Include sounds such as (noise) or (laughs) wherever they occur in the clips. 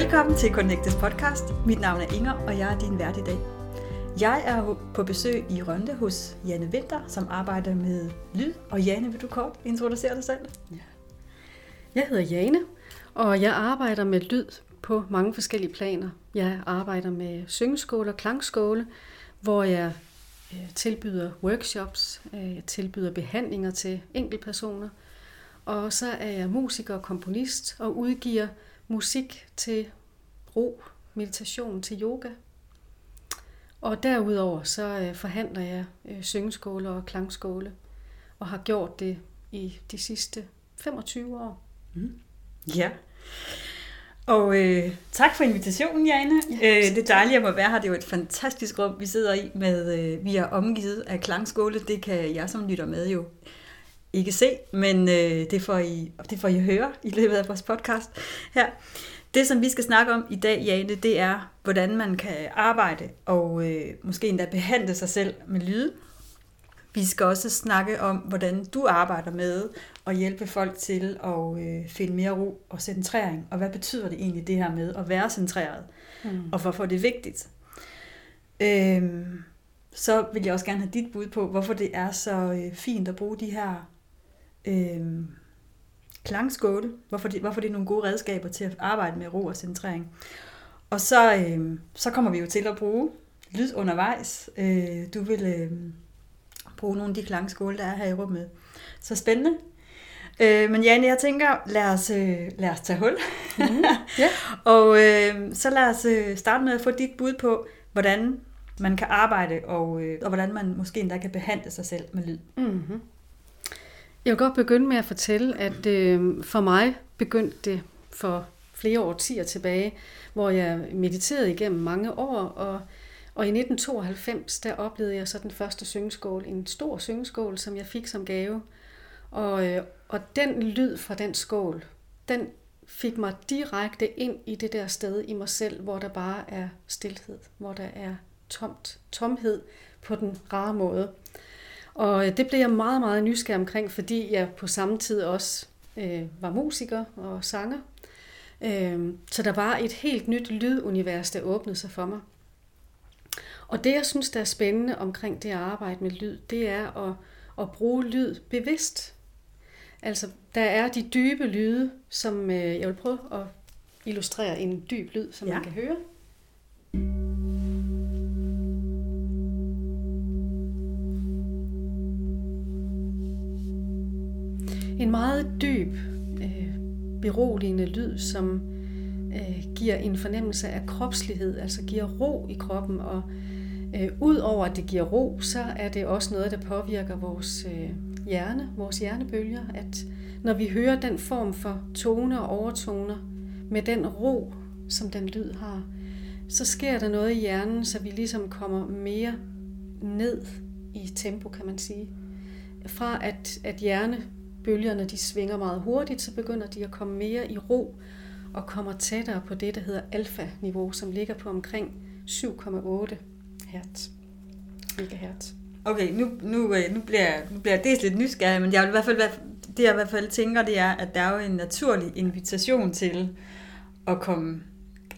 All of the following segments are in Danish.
Velkommen til Connectes podcast. Mit navn er Inger, og jeg er din vært i dag. Jeg er på besøg i Rønde hos Janne Winter, som arbejder med lyd. Og Janne, vil du kort introducere dig selv? Ja. Jeg hedder Jane, og jeg arbejder med lyd på mange forskellige planer. Jeg arbejder med syngeskole og klangskole, hvor jeg øh, tilbyder workshops, øh, jeg tilbyder behandlinger til enkeltpersoner, og så er jeg musiker og komponist og udgiver musik til ro, meditation, til yoga. Og derudover så øh, forhandler jeg syngeskole og klangskole, og har gjort det i de sidste 25 år. Mm. Ja. Og øh, tak for invitationen, Jane. Ja, øh, det er dejligt at må være her. Det er jo et fantastisk rum, vi sidder i. med. Øh, vi er omgivet af klangskåle. Det kan jeg som lytter med jo ikke se, men øh, det, får I, det får I høre i løbet af vores podcast her. Det, som vi skal snakke om i dag, Jane, det er, hvordan man kan arbejde og øh, måske endda behandle sig selv med lyde. Vi skal også snakke om, hvordan du arbejder med at hjælpe folk til at øh, finde mere ro og centrering, og hvad betyder det egentlig det her med at være centreret, mm. og hvorfor det er vigtigt. Øhm, så vil jeg også gerne have dit bud på, hvorfor det er så øh, fint at bruge de her øh, klangskåle, hvorfor det, hvorfor det er nogle gode redskaber til at arbejde med ro og centrering. Og så, øh, så kommer vi jo til at bruge lyd undervejs. Øh, du vil øh, bruge nogle af de klangskåle, der er her i rummet. Så spændende. Øh, men Jane, jeg tænker, lad os, øh, lad os tage hul. Mm, yeah. (laughs) og øh, så lad os øh, starte med at få dit bud på, hvordan man kan arbejde, og, øh, og hvordan man måske endda kan behandle sig selv med lyd. Mm-hmm. Jeg vil godt begynde med at fortælle, at øh, for mig begyndte det for flere årtier tilbage, hvor jeg mediterede igennem mange år, og, og i 1992, der oplevede jeg så den første syngeskål, en stor syngeskål, som jeg fik som gave. Og, øh, og den lyd fra den skål, den fik mig direkte ind i det der sted i mig selv, hvor der bare er stilhed, hvor der er tomt, tomhed på den rare måde. Og øh, det blev jeg meget, meget nysgerrig omkring, fordi jeg på samme tid også øh, var musiker og sanger. Øh, så der var et helt nyt lydunivers, der åbnede sig for mig. Og det, jeg synes, der er spændende omkring det at arbejde med lyd, det er at, at bruge lyd bevidst. Altså, der er de dybe lyde, som øh, jeg vil prøve at illustrere en dyb lyd, som ja. man kan høre. En meget dyb, øh, beroligende lyd, som øh, giver en fornemmelse af kropslighed, altså giver ro i kroppen. Og øh, ud over at det giver ro, så er det også noget, der påvirker vores øh, hjerne, vores hjernebølger, at når vi hører den form for toner og overtoner med den ro, som den lyd har, så sker der noget i hjernen, så vi ligesom kommer mere ned i tempo, kan man sige. Fra at, at hjerne hjernebølgerne de svinger meget hurtigt, så begynder de at komme mere i ro og kommer tættere på det, der hedder alfa-niveau, som ligger på omkring 7,8 hertz. Megahertz. Okay, nu, nu, øh, nu, bliver, nu bliver jeg dels lidt nysgerrig, men jeg vil i hvert fald, det jeg i hvert fald tænker, det er, at der er jo en naturlig invitation til at komme,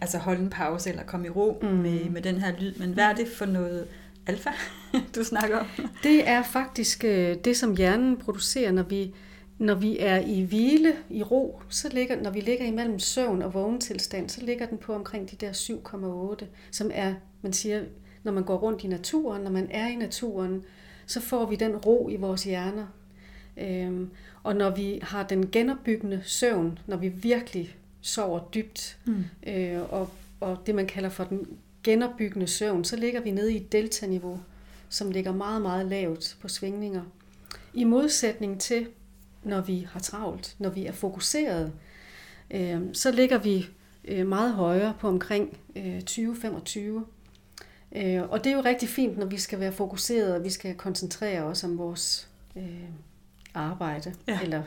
altså holde en pause eller komme i ro mm. med, med den her lyd. Men hvad er det for noget alfa, (laughs) du snakker om? Det er faktisk øh, det, som hjernen producerer, når vi, når vi er i hvile, i ro, så ligger, når vi ligger imellem søvn og vågentilstand, så ligger den på omkring de der 7,8, som er, man siger, når man går rundt i naturen, når man er i naturen, så får vi den ro i vores hjerner. Øhm, og når vi har den genopbyggende søvn, når vi virkelig sover dybt, mm. øh, og, og det man kalder for den genopbyggende søvn, så ligger vi nede i et delta-niveau, som ligger meget, meget lavt på svingninger. I modsætning til, når vi har travlt, når vi er fokuseret, øh, så ligger vi øh, meget højere på omkring øh, 20-25. Øh, og det er jo rigtig fint, når vi skal være fokuseret, og vi skal koncentrere os om vores øh, arbejde, ja. eller,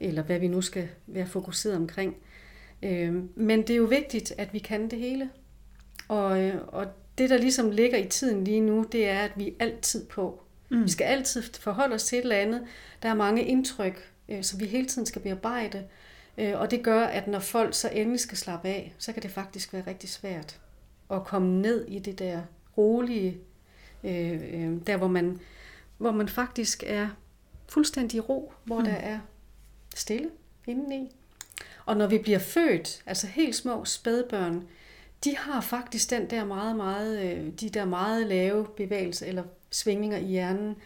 eller hvad vi nu skal være fokuseret omkring. Øh, men det er jo vigtigt, at vi kan det hele. Og, øh, og det, der ligesom ligger i tiden lige nu, det er, at vi er altid på. Mm. Vi skal altid forholde os til et eller andet. Der er mange indtryk, øh, som vi hele tiden skal bearbejde. Øh, og det gør, at når folk så endelig skal slappe af, så kan det faktisk være rigtig svært at komme ned i det der rolige, øh, øh, der hvor man, hvor man faktisk er fuldstændig i ro, hvor mm. der er stille indeni. Og når vi bliver født, altså helt små spædbørn, de har faktisk den der meget, meget, øh, de der meget lave bevægelser eller svingninger i hjernen.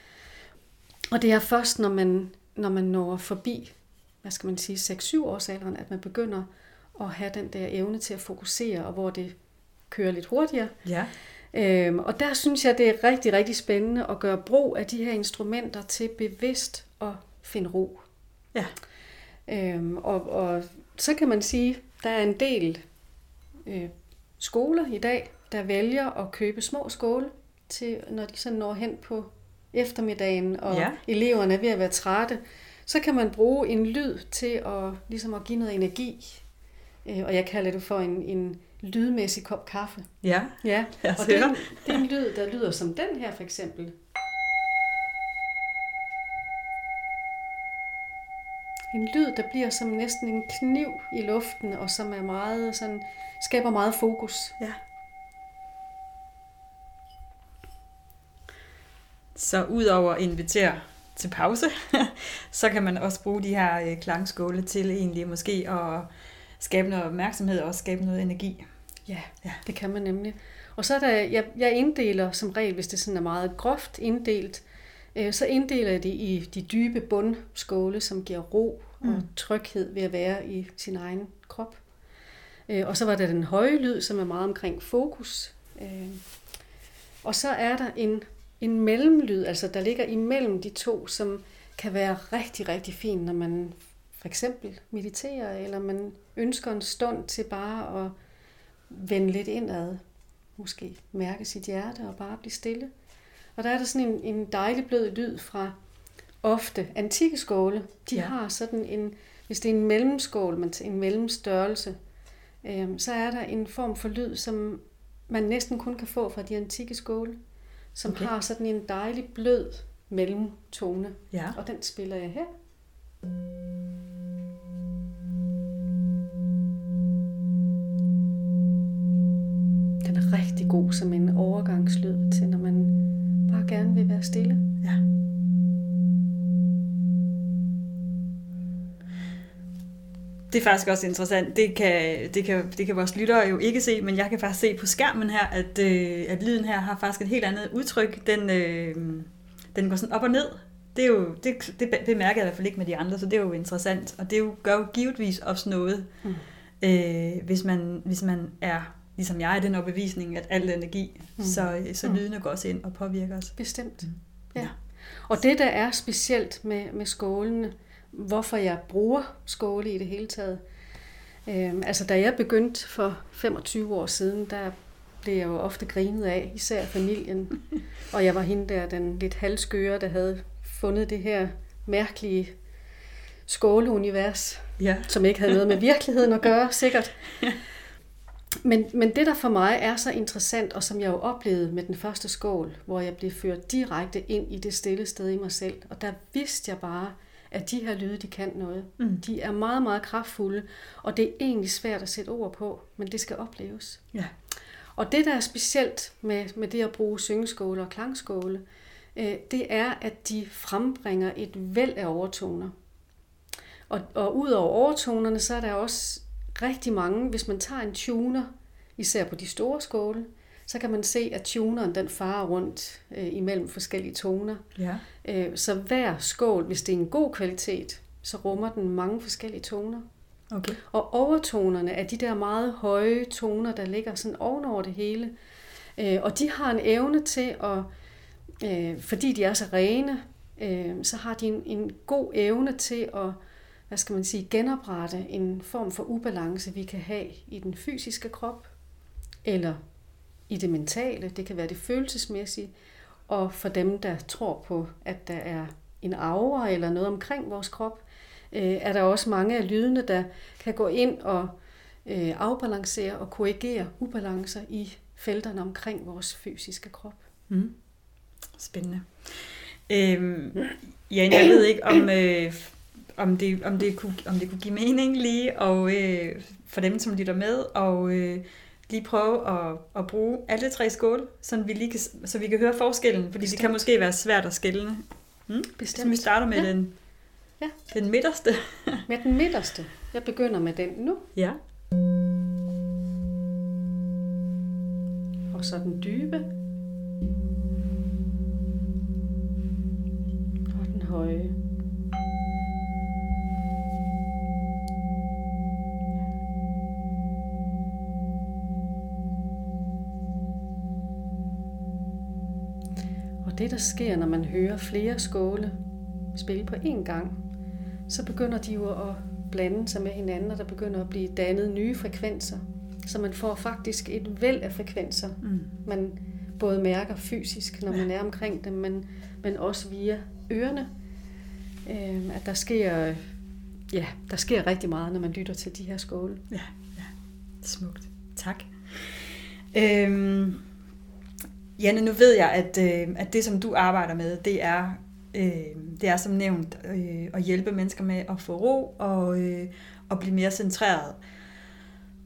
Og det er først, når man, når man når forbi, hvad skal man sige, 6-7 års alderen, at man begynder at have den der evne til at fokusere, og hvor det kører lidt hurtigere. Ja. Øhm, og der synes jeg, det er rigtig, rigtig spændende at gøre brug af de her instrumenter til bevidst at finde ro. Ja. Øhm, og, og så kan man sige, der er en del øh, skoler i dag, der vælger at købe små skåle, til, når de så når hen på eftermiddagen, og ja. eleverne er ved at være trætte, så kan man bruge en lyd til at, ligesom at give noget energi. Øh, og jeg kalder det for en, en lydmæssig kop kaffe. Ja, ja. og det, er, det er en lyd, der lyder som den her for eksempel. En lyd, der bliver som næsten en kniv i luften, og som er meget sådan, skaber meget fokus. Ja. Så udover at invitere til pause, (laughs) så kan man også bruge de her øh, klangskåle til egentlig måske at skabe noget opmærksomhed og også skabe noget energi. Ja, ja, det kan man nemlig. Og så er der, jeg, jeg inddeler som regel, hvis det sådan er meget groft inddelt, øh, så inddeler jeg det i de dybe bundskåle, som giver ro og mm. tryghed ved at være i sin egen krop. Øh, og så var der den høje lyd, som er meget omkring fokus. Øh, og så er der en, en mellemlyd, altså der ligger imellem de to, som kan være rigtig, rigtig fin, når man for eksempel mediterer, eller man ønsker en stund til bare at vende lidt indad, måske mærke sit hjerte og bare blive stille. Og der er der sådan en, en dejlig blød lyd fra ofte antikke skåle. De ja. har sådan en, hvis det er en mellemskål, men en mellemstørrelse, øh, så er der en form for lyd, som man næsten kun kan få fra de antikke skåle, som okay. har sådan en dejlig blød mellemtone. Ja. Og den spiller jeg her. Den er rigtig god som en overgangslyd til, når man bare gerne vil være stille. Ja. Det er faktisk også interessant. Det kan, det, kan, det kan vores lyttere jo ikke se, men jeg kan faktisk se på skærmen her, at, øh, at lyden her har faktisk et helt andet udtryk. Den, øh, den går sådan op og ned. Det, er jo, det, det bemærker jeg i hvert fald ikke med de andre, så det er jo interessant. Og det jo, gør jo givetvis også noget, mm. øh, hvis, man, hvis man er ligesom jeg er den overbevisning, at al energi, mm. så, så mm. lydene går også ind og påvirker os. Bestemt. Mm. Ja. ja. Og det, der er specielt med, med skålene, hvorfor jeg bruger skåle i det hele taget. Øhm, altså, da jeg begyndte for 25 år siden, der blev jeg jo ofte grinet af, især familien. Og jeg var hende der, den lidt halvskøre, der havde fundet det her mærkelige skåleunivers, ja. som ikke havde noget med virkeligheden at gøre, sikkert. Men, men det, der for mig er så interessant, og som jeg jo oplevede med den første skål, hvor jeg blev ført direkte ind i det stille sted i mig selv, og der vidste jeg bare, at de her lyde, de kan noget. Mm. De er meget, meget kraftfulde, og det er egentlig svært at sætte ord på, men det skal opleves. Ja. Og det, der er specielt med, med det at bruge syngeskåle og klangskåle, øh, det er, at de frembringer et væld af overtoner. Og, og ud over overtonerne, så er der også rigtig mange, hvis man tager en tuner, især på de store skåle, så kan man se, at tuneren den farer rundt øh, imellem forskellige toner. Ja. Øh, så hver skål, hvis det er en god kvalitet, så rummer den mange forskellige toner. Okay. Og overtonerne er de der meget høje toner, der ligger sådan ovenover det hele. Øh, og de har en evne til at, øh, fordi de er så rene, øh, så har de en, en god evne til at hvad skal man sige, genoprette en form for ubalance, vi kan have i den fysiske krop, eller i det mentale, det kan være det følelsesmæssige, og for dem, der tror på, at der er en aura eller noget omkring vores krop, øh, er der også mange af lydene, der kan gå ind og øh, afbalancere og korrigere ubalancer i felterne omkring vores fysiske krop. Mm. Spændende. Øhm, ja, jeg ved ikke, om, øh, om det, om det, kunne, om det kunne give mening lige, og øh, for dem, som lytter med, og øh, lige prøve at, at bruge alle tre skåle, så vi, lige kan, så vi kan høre forskellen, fordi Bestemt. det kan måske være svært at skille. Mm? Bestemt. Så vi starter med ja. den, ja. den midterste. (laughs) med den midterste. Jeg begynder med den nu. Ja. Og så den dybe. Det, der sker, når man hører flere skåle spille på én gang, så begynder de jo at blande sig med hinanden, og der begynder at blive dannet nye frekvenser. Så man får faktisk et væld af frekvenser, mm. man både mærker fysisk, når man er omkring dem, men, men også via ørerne. Øh, at der sker, ja, der sker rigtig meget, når man lytter til de her skåle. Ja, ja. smukt. Tak. Øhm, Janne, nu ved jeg, at, øh, at det, som du arbejder med, det er, øh, det er som nævnt øh, at hjælpe mennesker med at få ro og, øh, og blive mere centreret.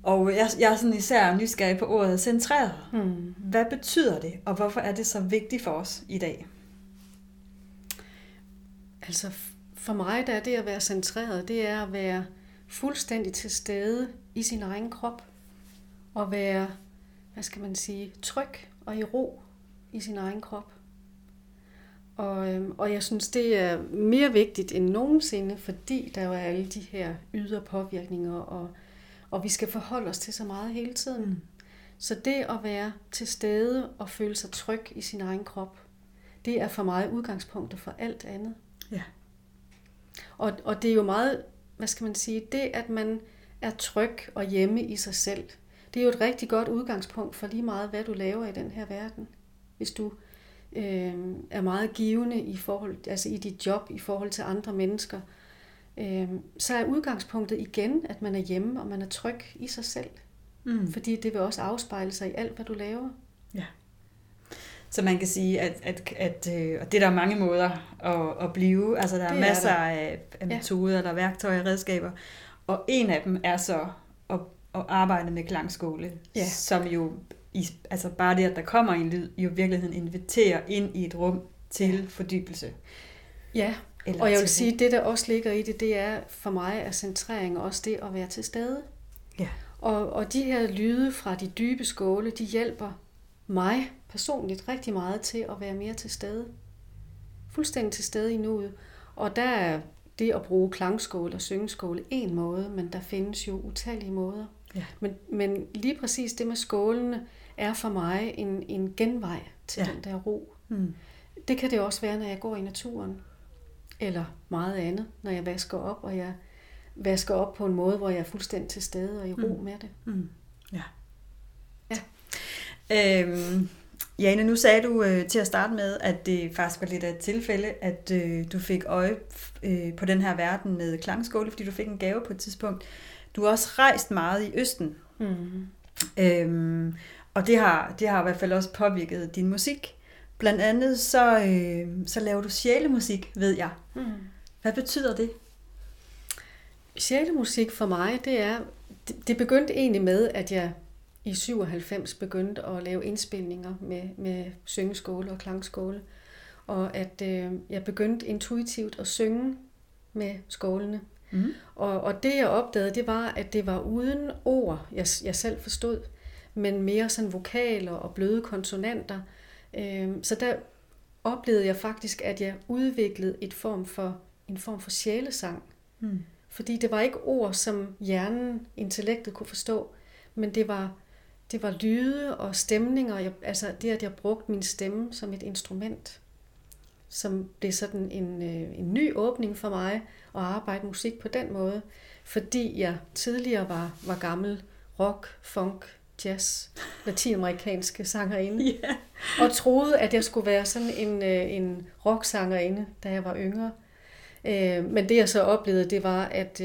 Og jeg, jeg er sådan især nysgerrig på ordet centreret. Mm. Hvad betyder det, og hvorfor er det så vigtigt for os i dag? Altså for mig der er det at være centreret, det er at være fuldstændig til stede i sin egen krop. Og være, hvad skal man sige, tryg og i ro i sin egen krop. Og, øhm, og jeg synes, det er mere vigtigt end nogensinde, fordi der jo er alle de her ydre påvirkninger, og, og vi skal forholde os til så meget hele tiden. Mm. Så det at være til stede og føle sig tryg i sin egen krop, det er for mig udgangspunktet for alt andet. Ja. Og, og det er jo meget, hvad skal man sige, det at man er tryg og hjemme i sig selv, det er jo et rigtig godt udgangspunkt for lige meget, hvad du laver i den her verden. Hvis du øh, er meget givende i forhold, altså i dit job i forhold til andre mennesker, øh, så er udgangspunktet igen, at man er hjemme, og man er tryg i sig selv. Mm. Fordi det vil også afspejle sig i alt, hvad du laver. Ja. Så man kan sige, at, at, at øh, og det er der mange måder at, at blive. Altså der er det masser er der. af, af metoder, ja. eller værktøjer og redskaber. Og en af dem er så at at arbejde med klangskåle, ja. som jo, i, altså bare det, at der kommer en lyd, jo i virkeligheden inviterer ind i et rum til fordybelse. Ja, Eller og jeg vil sige, det der også ligger i det, det er for mig er centrering også det at være til stede. Ja. Og, og de her lyde fra de dybe skåle, de hjælper mig personligt rigtig meget til at være mere til stede. Fuldstændig til stede i nuet. Og der er det at bruge klangskåle og syngeskåle en måde, men der findes jo utallige måder. Ja. Men, men lige præcis det med skålene er for mig en, en genvej til ja. den der ro. Mm. Det kan det også være, når jeg går i naturen. Eller meget andet, når jeg vasker op, og jeg vasker op på en måde, hvor jeg er fuldstændig til stede og i ro mm. med det. Mm. Ja. ja. Øhm, Jane, nu sagde du øh, til at starte med, at det faktisk var lidt af et tilfælde, at øh, du fik øje øh, på den her verden med klangskåle, fordi du fik en gave på et tidspunkt. Du har også rejst meget i Østen. Mm. Øhm, og det har, det har i hvert fald også påvirket din musik. Blandt andet så, øh, så laver du sjælemusik, ved jeg. Mm. Hvad betyder det? Sjælemusik for mig, det er, det, det begyndte egentlig med, at jeg i 97 begyndte at lave indspilninger med, med syngeskåle og klangskåle. Og at øh, jeg begyndte intuitivt at synge med skålene. Mm. Og, og det jeg opdagede, det var, at det var uden ord, jeg, jeg selv forstod, men mere sådan vokaler og bløde konsonanter. Øhm, så der oplevede jeg faktisk, at jeg udviklede et form for, en form for sjælesang. Mm. Fordi det var ikke ord, som hjernen, intellektet kunne forstå, men det var, det var lyde og stemninger, jeg, altså det, at jeg brugte min stemme som et instrument som blev sådan en, øh, en ny åbning for mig at arbejde musik på den måde, fordi jeg tidligere var, var gammel rock, funk, jazz, latinamerikanske sangerinde, (laughs) yeah. og troede, at jeg skulle være sådan en, øh, en rocksangerinde, da jeg var yngre. Øh, men det jeg så oplevede, det var, at,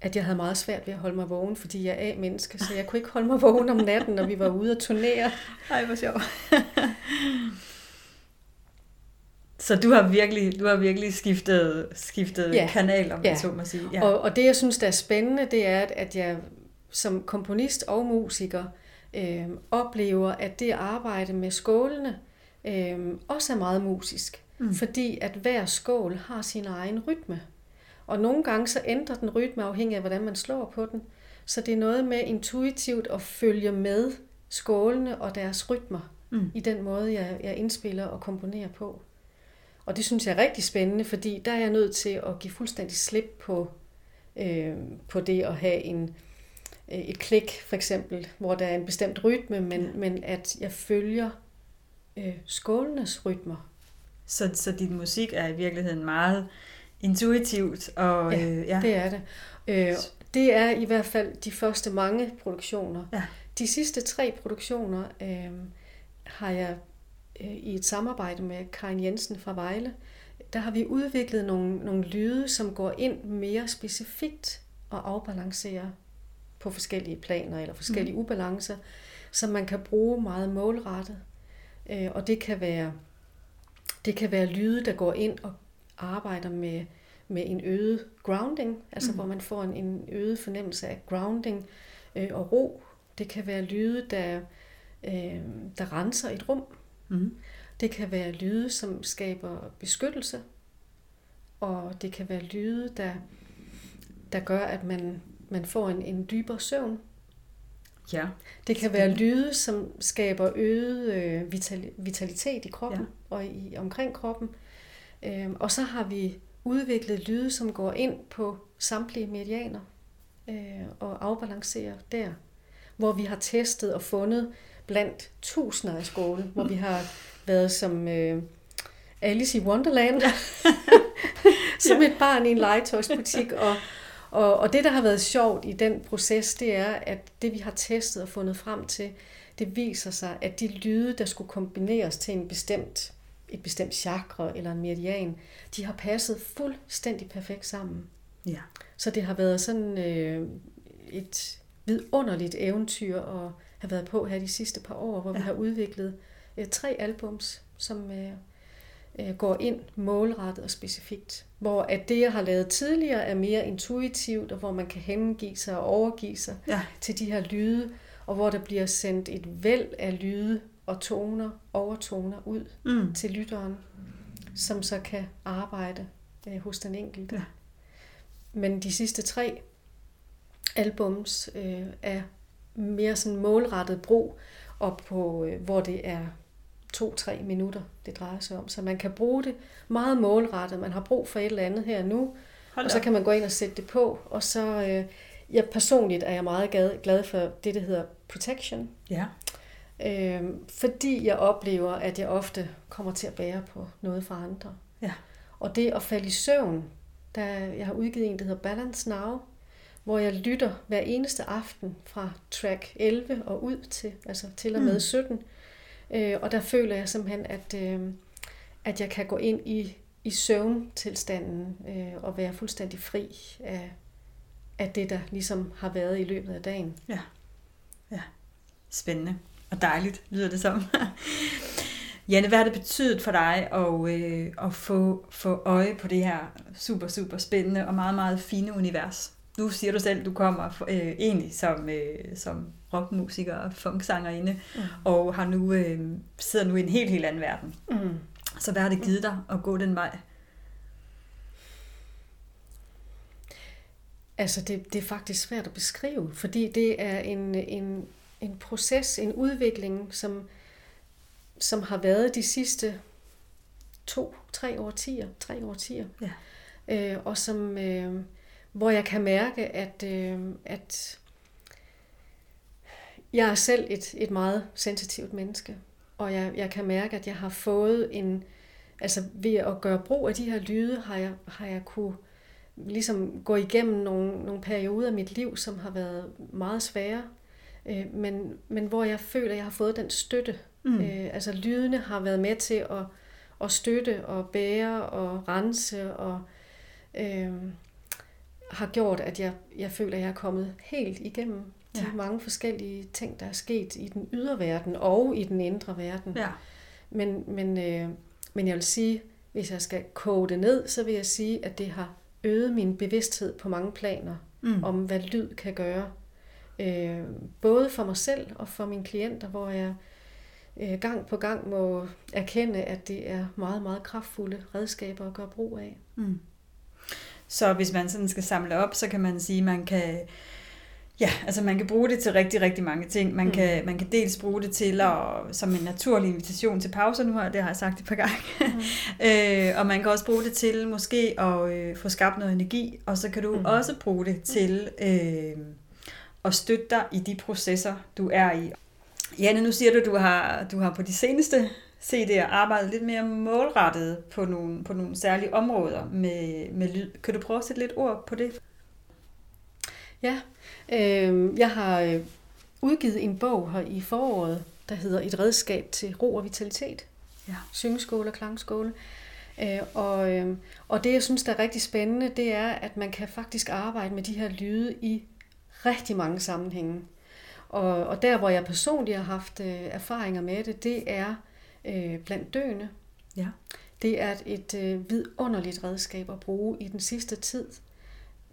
at jeg havde meget svært ved at holde mig vågen, fordi jeg er A-menneske, så jeg kunne ikke holde mig vågen om natten, når vi var ude at turnere. (laughs) Ej, hvor sjovt. (laughs) Så du har virkelig, du har virkelig skiftet, skiftet Ja. kanal, om Ja. man så må sige. Ja. Og, og det, jeg synes, der er spændende, det er, at- jeg som komponist og musiker øh, oplever, at det arbejde med skålene øh, også er meget musisk. Mm. Fordi at hver skål har sin egen rytme. Og nogle gange så ændrer den rytme afhængig af, hvordan man slår på den. Så det er noget med intuitivt at følge med skålene og deres rytmer Mm. i den måde, jeg, jeg indspiller og komponerer på. Og det synes jeg er rigtig spændende, fordi der er jeg nødt til at give fuldstændig slip på, øh, på det at have en, øh, et klik, for eksempel, hvor der er en bestemt rytme, men, Ja. men at jeg følger øh, skålenes rytmer. Så, så din musik er i virkeligheden meget intuitivt. Og, Ja, øh, ja. Det er det. Øh, det er i hvert fald de første mange produktioner. Ja. De sidste tre produktioner øh, har jeg i et samarbejde med Karin Jensen fra Vejle, der har vi udviklet nogle, nogle lyde, som går ind mere specifikt og afbalancerer på forskellige planer eller forskellige mm. ubalancer, som man kan bruge meget målrettet. Øh, og det kan være det kan være lyde, der går ind og arbejder med, med en øget grounding, altså mm. hvor man får en, en øget fornemmelse af grounding øh, og ro. Det kan være lyde, der, øh, der renser et rum. Mm. Det kan være lyde, som skaber beskyttelse. Og det kan være lyde, der, der gør, at man, man får en, en dybere søvn. ja. Det kan være lyde, som skaber øget øh, vitali- vitalitet i kroppen Ja. og i, omkring kroppen. Øhm, og så har vi udviklet lyde, som går ind på samtlige meridianer øh, og afbalancerer der. Hvor vi har testet og fundet blandt tusinder af skåle, hvor vi har været som øh, Alice i Wonderland, (laughs) som et barn i en legetøjsbutik. Og, og, og det, der har været sjovt i den proces, det er, at det, vi har testet og fundet frem til, det viser sig, at de lyde, der skulle kombineres til en bestemt, et bestemt chakra eller en meridian, de har passet fuldstændig perfekt sammen. Ja. Så det har været sådan øh, et vidunderligt eventyr at have været på her de sidste par år, hvor. Ja. vi har udviklet øh, tre albums, som øh, øh, går ind målrettet og specifikt. Hvor at det, jeg har lavet tidligere, er mere intuitivt, og hvor man kan hengive sig og overgive sig Ja. til de her lyde, og hvor der bliver sendt et væld af lyde og toner, overtoner ud Mm. til lytteren, som så kan arbejde øh, hos den enkelte. Ja. Men de sidste tre albums øh, er mere sådan målrettet brug, og på, øh, hvor det er to-tre minutter, det drejer sig om. Så man kan bruge det meget målrettet. Man har brug for et eller andet her nu, Hold og så kan man gå ind og sætte det på. Og så, øh, jeg personligt er jeg meget glad, glad for det, der hedder protection. Ja. Øh, fordi jeg oplever, at jeg ofte kommer til at bære på noget for andre. Ja. Og det at falde i søvn, der jeg har udgivet en, der hedder Balance Now, hvor jeg lytter hver eneste aften fra track 11 og ud til, altså til og med Mm. 17. Øh, og der føler jeg simpelthen, at, øh, at jeg kan gå ind i, i søvntilstanden øh, og være fuldstændig fri af, af det, der ligesom har været i løbet af dagen. Spændende og dejligt, lyder det som. (laughs) Janne, hvad har det betydet for dig at, øh, at få, få øje på det her super, super spændende og meget, meget fine univers? Nu siger du selv, du kommer øh, egentlig som, øh, som rockmusiker og funksangerinde, Mm. og har nu, øh, sidder nu i en helt, helt anden verden. Mm. Så hvad har det givet dig at gå den vej? Altså, det, det er faktisk svært at beskrive, fordi det er en, en, en proces, en udvikling, som, som har været de sidste to, tre årtier, tre årtier. Ja. Øh, og som, øh, hvor jeg kan mærke, at, øh, at jeg er selv et, et meget sensitivt menneske, og jeg, jeg kan mærke, at jeg har fået en, altså ved at gøre brug af de her lyde, har jeg, har jeg kunne ligesom gå igennem nogle, nogle perioder af mit liv, som har været meget svære, øh, men, men hvor jeg føler, at jeg har fået den støtte. Mm. Øh, altså lydene har været med til at, at støtte og bære og rense og øh, har gjort, at jeg, jeg føler, at jeg er kommet helt igennem de Ja. mange forskellige ting, der er sket i den ydre verden og i den indre verden. Ja. Men, men, øh, men jeg vil sige, hvis jeg skal koge det ned, så vil jeg sige, at det har øget min bevidsthed på mange planer, mm. om hvad lyd kan gøre. Øh, både for mig selv og for mine klienter, hvor jeg øh, gang på gang må erkende, at det er meget, meget kraftfulde redskaber at gøre brug af. Mm. Så hvis man sådan skal samle op, så kan man sige, at man kan Ja, altså man kan bruge det til rigtig, rigtig mange ting. Man, mm. kan, man kan dels bruge det til at, som en naturlig invitation til pauser nu her, det har jeg sagt et par gange. Mm. (laughs) øh, og man kan også bruge det til måske at øh, få skabt noget energi, og så kan du mm. også bruge det til øh, at støtte dig i de processer, du er i. Janne, nu siger du, du har, du har på de seneste CD'er arbejdet lidt mere målrettet på nogle, på nogle særlige områder med, med lyd. Kan du prøve at sætte lidt ord på det? Ja, øh, jeg har øh, udgivet en bog her i foråret, der hedder Et redskab til ro og vitalitet. Ja. Syngeskole og klangskole. Øh, og, øh, og det, jeg synes, der er rigtig spændende, det er, at man kan faktisk arbejde med de her lyde i rigtig mange sammenhænge. Og, og der, hvor jeg personligt har haft øh, erfaringer med det, det er øh, blandt døende. Ja. Det er et øh, vidunderligt redskab at bruge i den sidste tid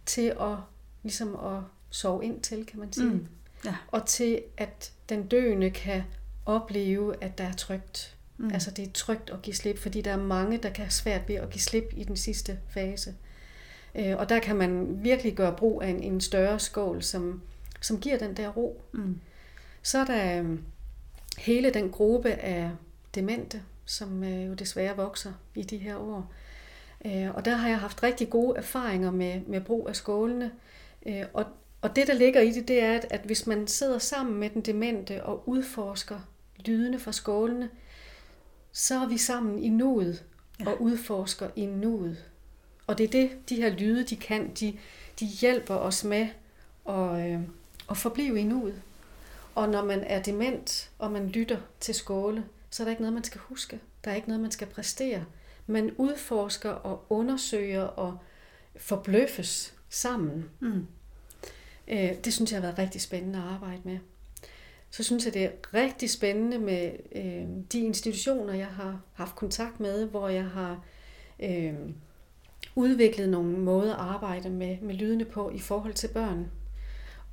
til at ligesom at sove ind til, kan man sige. Mm. Ja. Og til, at den døende kan opleve, at der er trygt. Mm. Altså det er trygt at give slip, fordi der er mange, der kan have svært ved at give slip i den sidste fase. Øh, og der kan man virkelig gøre brug af en, en større skål, som, som giver den der ro. Mm. Så er der øh, hele den gruppe af demente, som øh, jo desværre vokser i de her år. Øh, og der har jeg haft rigtig gode erfaringer med, med brug af skålene. Øh, og, og det, der ligger i det, det er, at, at hvis man sidder sammen med den demente og udforsker lydene fra skålene, så er vi sammen i nuet ja. og udforsker i nuet. Og det er det, de her lyde, de kan. De, de hjælper os med at, øh, at forblive i nuet. Og når man er dement, og man lytter til skåle, så er der ikke noget, man skal huske. Der er ikke noget, man skal præstere. Man udforsker og undersøger og forbløffes sammen. Mm. Øh, det synes jeg har været rigtig spændende at arbejde med. Så synes jeg, det er rigtig spændende med øh, de institutioner, jeg har haft kontakt med, hvor jeg har øh, udviklet nogle måder at arbejde med, med lydene på i forhold til børn.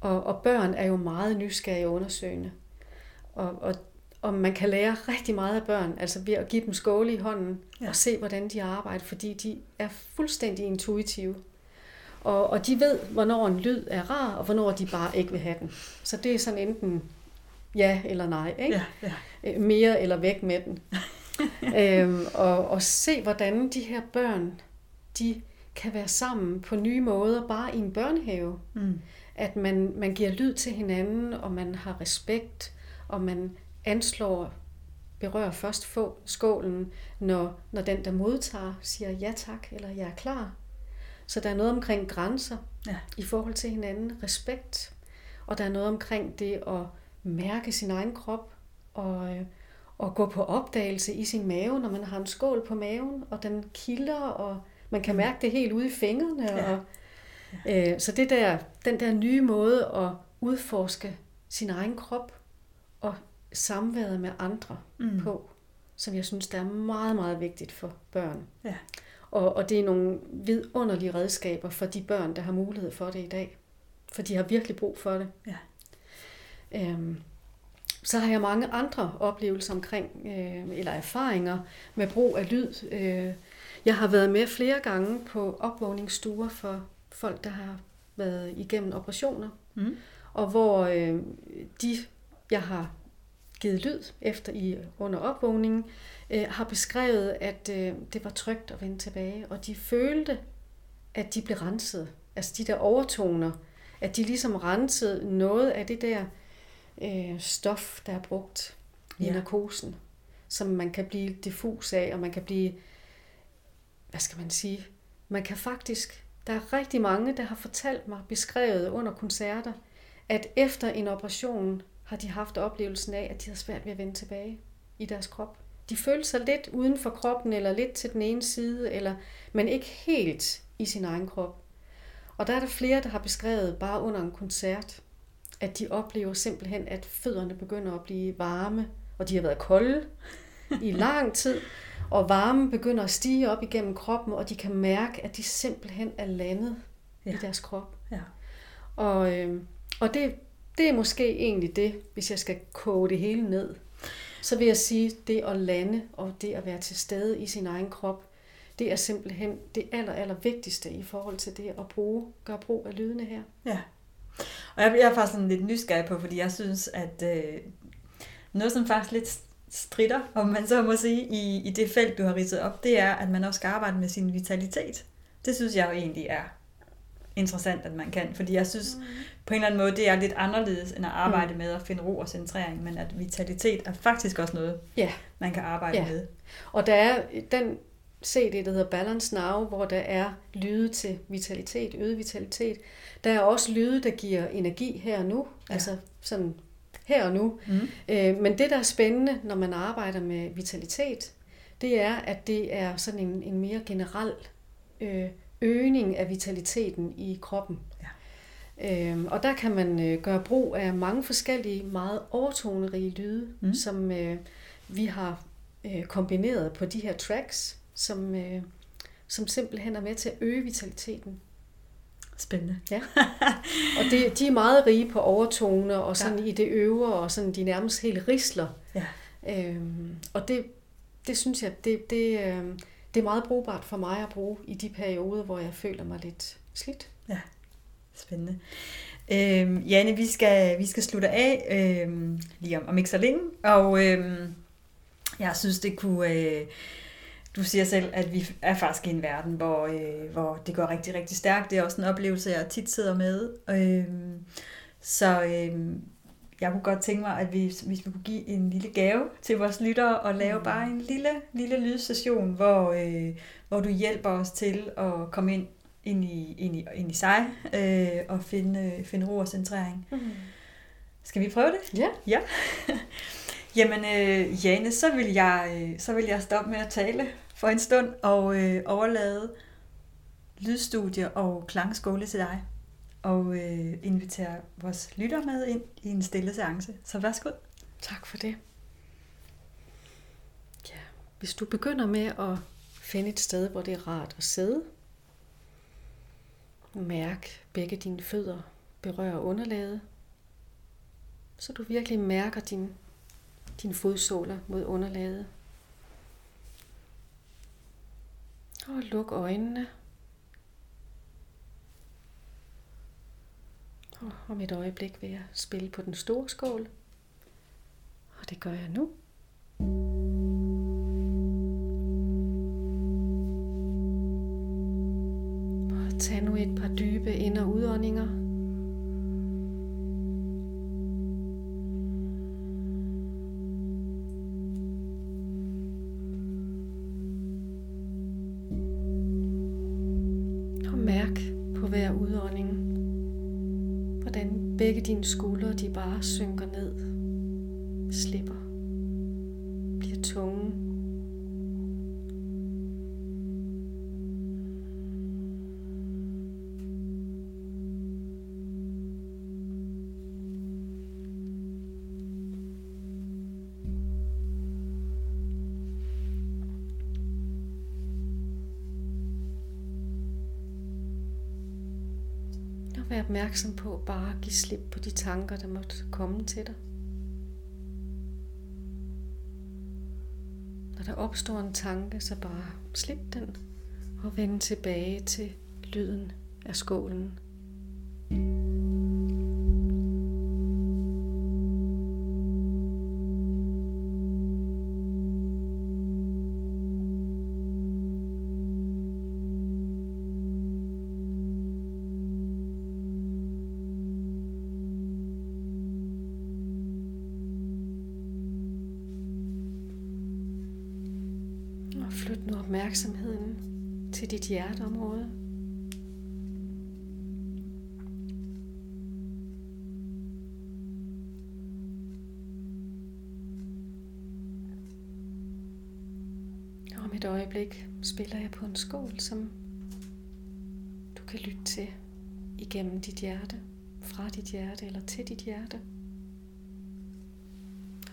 Og, og børn er jo meget nysgerrige og undersøgende. Og, og, og man kan lære rigtig meget af børn, altså ved at give dem skåle i hånden ja. og se, hvordan de arbejder, fordi de er fuldstændig intuitive. Og, og de ved, hvornår en lyd er rar, og hvornår de bare ikke vil have den. Så det er sådan enten ja eller nej. Ikke? Ja, ja. Øh, mere eller væk med den. (laughs) øhm, og, og se, hvordan de her børn, de kan være sammen på nye måder, bare i en børnehave. Mm. At man, man giver lyd til hinanden, og man har respekt, og man anslår, berører først få skålen, når, når den, der modtager, siger ja tak, eller jeg er klar. Så der er noget omkring grænser ja. i forhold til hinanden, respekt, og der er noget omkring det at mærke sin egen krop, og, øh, og gå på opdagelse i sin mave, når man har en skål på maven, og den kilder, og man kan mm. mærke det helt ude i fingrene. Ja. Og, øh, så det der, den der nye måde at udforske sin egen krop og samværet med andre mm. på, som jeg synes, der er meget, meget vigtigt for børn. Ja. Og, og det er nogle vidunderlige redskaber for de børn, der har mulighed for det i dag. For de har virkelig brug for det. Ja. Øhm, så har jeg mange andre oplevelser omkring, øh, eller erfaringer med brug af lyd. Øh, jeg har været med flere gange på opvågningsstuer for folk, der har været igennem operationer. Mm. Og hvor øh, de, jeg har givet lyd efter i under opvågningen, øh, har beskrevet, at øh, det var trygt at vende tilbage, og de følte, at de blev renset. Altså de der overtoner, at de ligesom rensede noget af det der øh, stof, der er brugt i ja. narkosen, som man kan blive diffus af, og man kan blive, hvad skal man sige, man kan faktisk, der er rigtig mange, der har fortalt mig, beskrevet under koncerter, at efter en operation har de haft oplevelsen af, at de har svært ved at vende tilbage i deres krop de følte sig lidt uden for kroppen, eller lidt til den ene side, eller, men ikke helt i sin egen krop. Og der er der flere, der har beskrevet bare under en koncert, at de oplever simpelthen, at fødderne begynder at blive varme, og de har været kolde i (laughs) lang tid. Og varmen begynder at stige op igennem kroppen, og de kan mærke, at de simpelthen er landet ja. i deres krop. Ja. Og, øh, og det, det er måske egentlig det, hvis jeg skal koge det hele ned. Så vil jeg sige, det at lande og det at være til stede i sin egen krop, det er simpelthen det aller, aller vigtigste i forhold til det at bruge, gøre brug af lydene her. Ja. Og jeg, jeg er faktisk sådan lidt nysgerrig på, fordi jeg synes, at øh, noget, som faktisk lidt strider, om man så må sige, i, i det felt, du har ridset op, det er, at man også skal arbejde med sin vitalitet. Det synes jeg jo egentlig er interessant, at man kan, fordi jeg synes mm. på en eller anden måde, det er lidt anderledes end at arbejde mm. med at finde ro og centrering, men at vitalitet er faktisk også noget, ja. man kan arbejde ja. med. Og der er den CD, der hedder Balance Now, hvor der er lyde til vitalitet, øget vitalitet. Der er også lyde, der giver energi her og nu, ja. altså sådan her og nu. Mm. Øh, men det, der er spændende, når man arbejder med vitalitet, det er, at det er sådan en, en mere generel øh, øgning af vitaliteten i kroppen. Ja. Øhm, og der kan man øh, gøre brug af mange forskellige, meget overtonerige lyde, mm. som øh, vi har øh, kombineret på de her tracks, som, øh, som simpelthen er med til at øge vitaliteten. Spændende. Ja. (laughs) Og det, de er meget rige på overtoner og sådan ja. i det øvre, og sådan de nærmest helt risler. Ja. Øhm, og det, det synes jeg, det, det, øh, det er meget brugbart for mig at bruge i de perioder, hvor jeg føler mig lidt slidt. Ja, spændende. Øhm, Janne, vi skal, vi skal slutte af øhm, lige om, om ikke så længe, og øhm, jeg synes, det kunne... Øh, du siger selv, at vi er faktisk i en verden, hvor, øh, hvor det går rigtig, rigtig stærkt. Det er også en oplevelse, jeg tit sidder med. Øh, så øh, jeg kunne godt tænke mig, at vi, hvis vi kunne give en lille gave til vores lyttere og lave mm. bare en lille, lille lydstation, hvor, øh, hvor du hjælper os til at komme ind, ind, i, ind, i, ind i sig øh, og finde, øh, finde ro og centrering. Mm. Skal vi prøve det? Ja. ja. (laughs) Jamen, øh, Jane, så vil, jeg, øh, så vil jeg stoppe med at tale for en stund og øh, overlade lydstudie og klangskole til dig og øh, invitere vores lytter med ind i en stille seance. Så værsgo. Tak for det. Ja, hvis du begynder med at finde et sted, hvor det er rart at sidde, mærk begge dine fødder berører underlaget, så du virkelig mærker din, din fodsåler mod underlaget. Og luk øjnene. Og om et øjeblik vil jeg spille på den store skål. Og det gør jeg nu. Og tag nu et par dybe ind- og udåndinger. Begge dine skuldre, de bare synker ned, slipper, opmærksom på bare at give slip på de tanker, der måtte komme til dig. Når der opstår en tanke, så bare slip den og vend tilbage til lyden af skålen. Flyt nu opmærksomheden til dit hjerteområde. Om et øjeblik spiller jeg på en skål, som du kan lytte til igennem dit hjerte, fra dit hjerte eller til dit hjerte.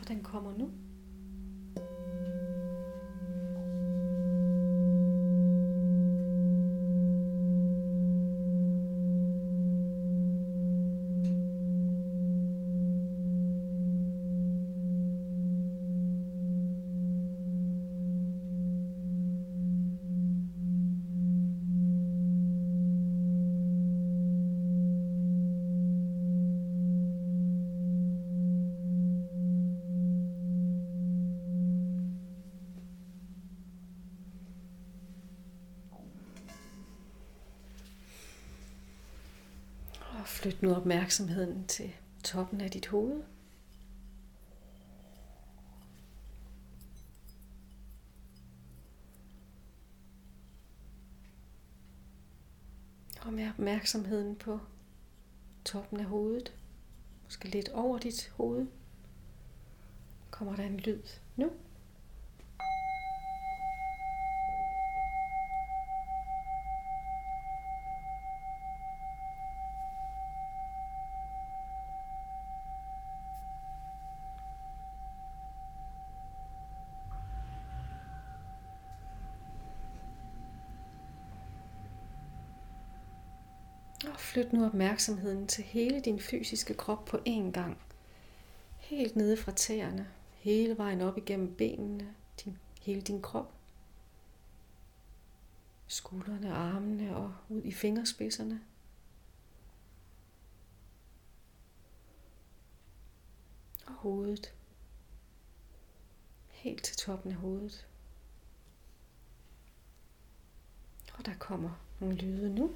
Og den kommer nu. Flyt nu opmærksomheden til toppen af dit hoved. Og med opmærksomheden på toppen af hovedet, måske lidt over dit hoved, kommer der en lyd nu. Flyt nu opmærksomheden til hele din fysiske krop på én gang. Helt nede fra tæerne, hele vejen op igennem benene, din, hele din krop. Skuldrene, armene og ud i fingerspidserne. Og hovedet. Helt til toppen af hovedet. Og der kommer nogle lyde nu.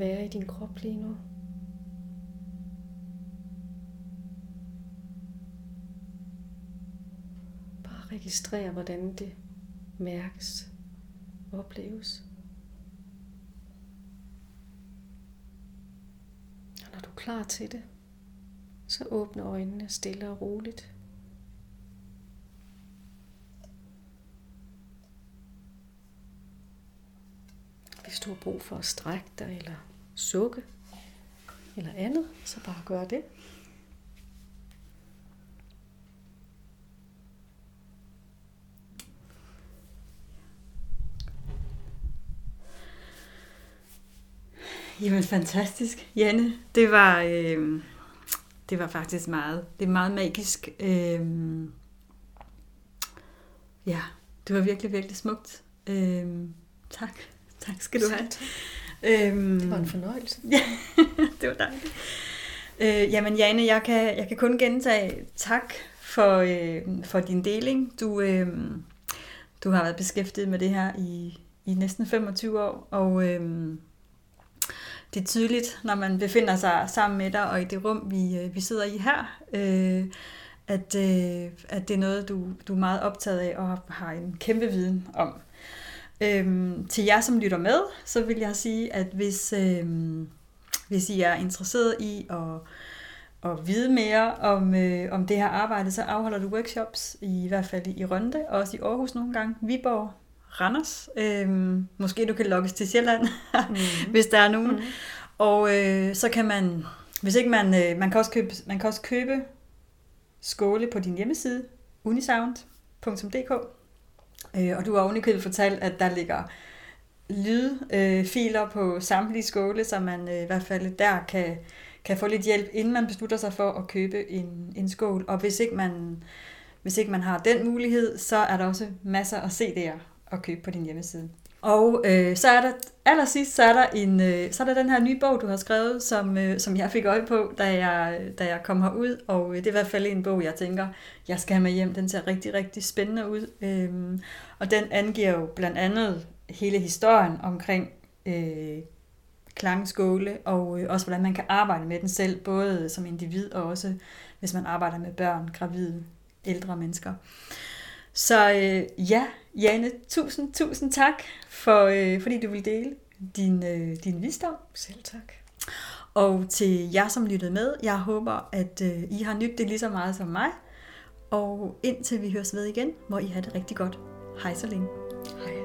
være i din krop lige nu. Bare registrer, hvordan det mærkes og opleves. Og når du er klar til det, så åbne øjnene stille og roligt. Hvis du har brug for at strække dig eller sukke eller andet, så bare gør det. Jamen fantastisk, Janne. Det var, øh, det var faktisk meget, det er meget magisk. Øh, ja, det var virkelig, virkelig smukt. Øh, tak. Tak skal du have. Øhm, det var en fornøjelse. (laughs) Ja, det var dejligt. Øh, jamen Jane, jeg kan, jeg kan kun gentage tak for, øh, for din deling. Du, øh, du har været beskæftiget med det her i, i næsten 25 år, og øh, det er tydeligt, når man befinder sig sammen med dig, og i det rum, vi, øh, vi sidder i her, øh, at, øh, at det er noget, du, du er meget optaget af og har en kæmpe viden om. Øhm, til jer, som lytter med, så vil jeg sige, at hvis, øhm, hvis I er interesseret i at, at vide mere om, øh, om det her arbejde, så afholder du workshops, i hvert fald i Rønde, og også i Aarhus nogle gange, Viborg, Randers. Øhm, måske du kan lokkes til Sjælland, mm. (laughs) hvis der er nogen. Mm. Og øh, så kan man, hvis ikke man, øh, man kan også købe, man kan også købe skåle på din hjemmeside, unisound.dk. Øh, og du har ovenikøbet fortalt, at der ligger lydfiler øh, på samtlige skåle, så man øh, i hvert fald der kan, kan få lidt hjælp, inden man beslutter sig for at købe en, en skål. Og hvis ikke, man, hvis ikke man har den mulighed, så er der også masser af CD'er at købe på din hjemmeside. Og øh, så er der allersidst, så er der, en, øh, så er der den her nye bog, du har skrevet, som, øh, som jeg fik øje på, da jeg, da jeg kom herud. Og øh, det er i hvert fald en bog, jeg tænker, jeg skal have med hjem. Den ser rigtig, rigtig spændende ud. Øh, og den angiver jo blandt andet hele historien omkring øh, klangskåle, og øh, også hvordan man kan arbejde med den selv, både som individ og også hvis man arbejder med børn, gravide, ældre mennesker. Så øh, ja, Jane, tusind, tusind tak, for, øh, fordi du vil dele din, øh, din visdom. Selv tak. Og til jer, som lyttede med, jeg håber, at øh, I har nydt det lige så meget som mig. Og indtil vi høres ved igen, må I have det rigtig godt. Hej så længe. Hej.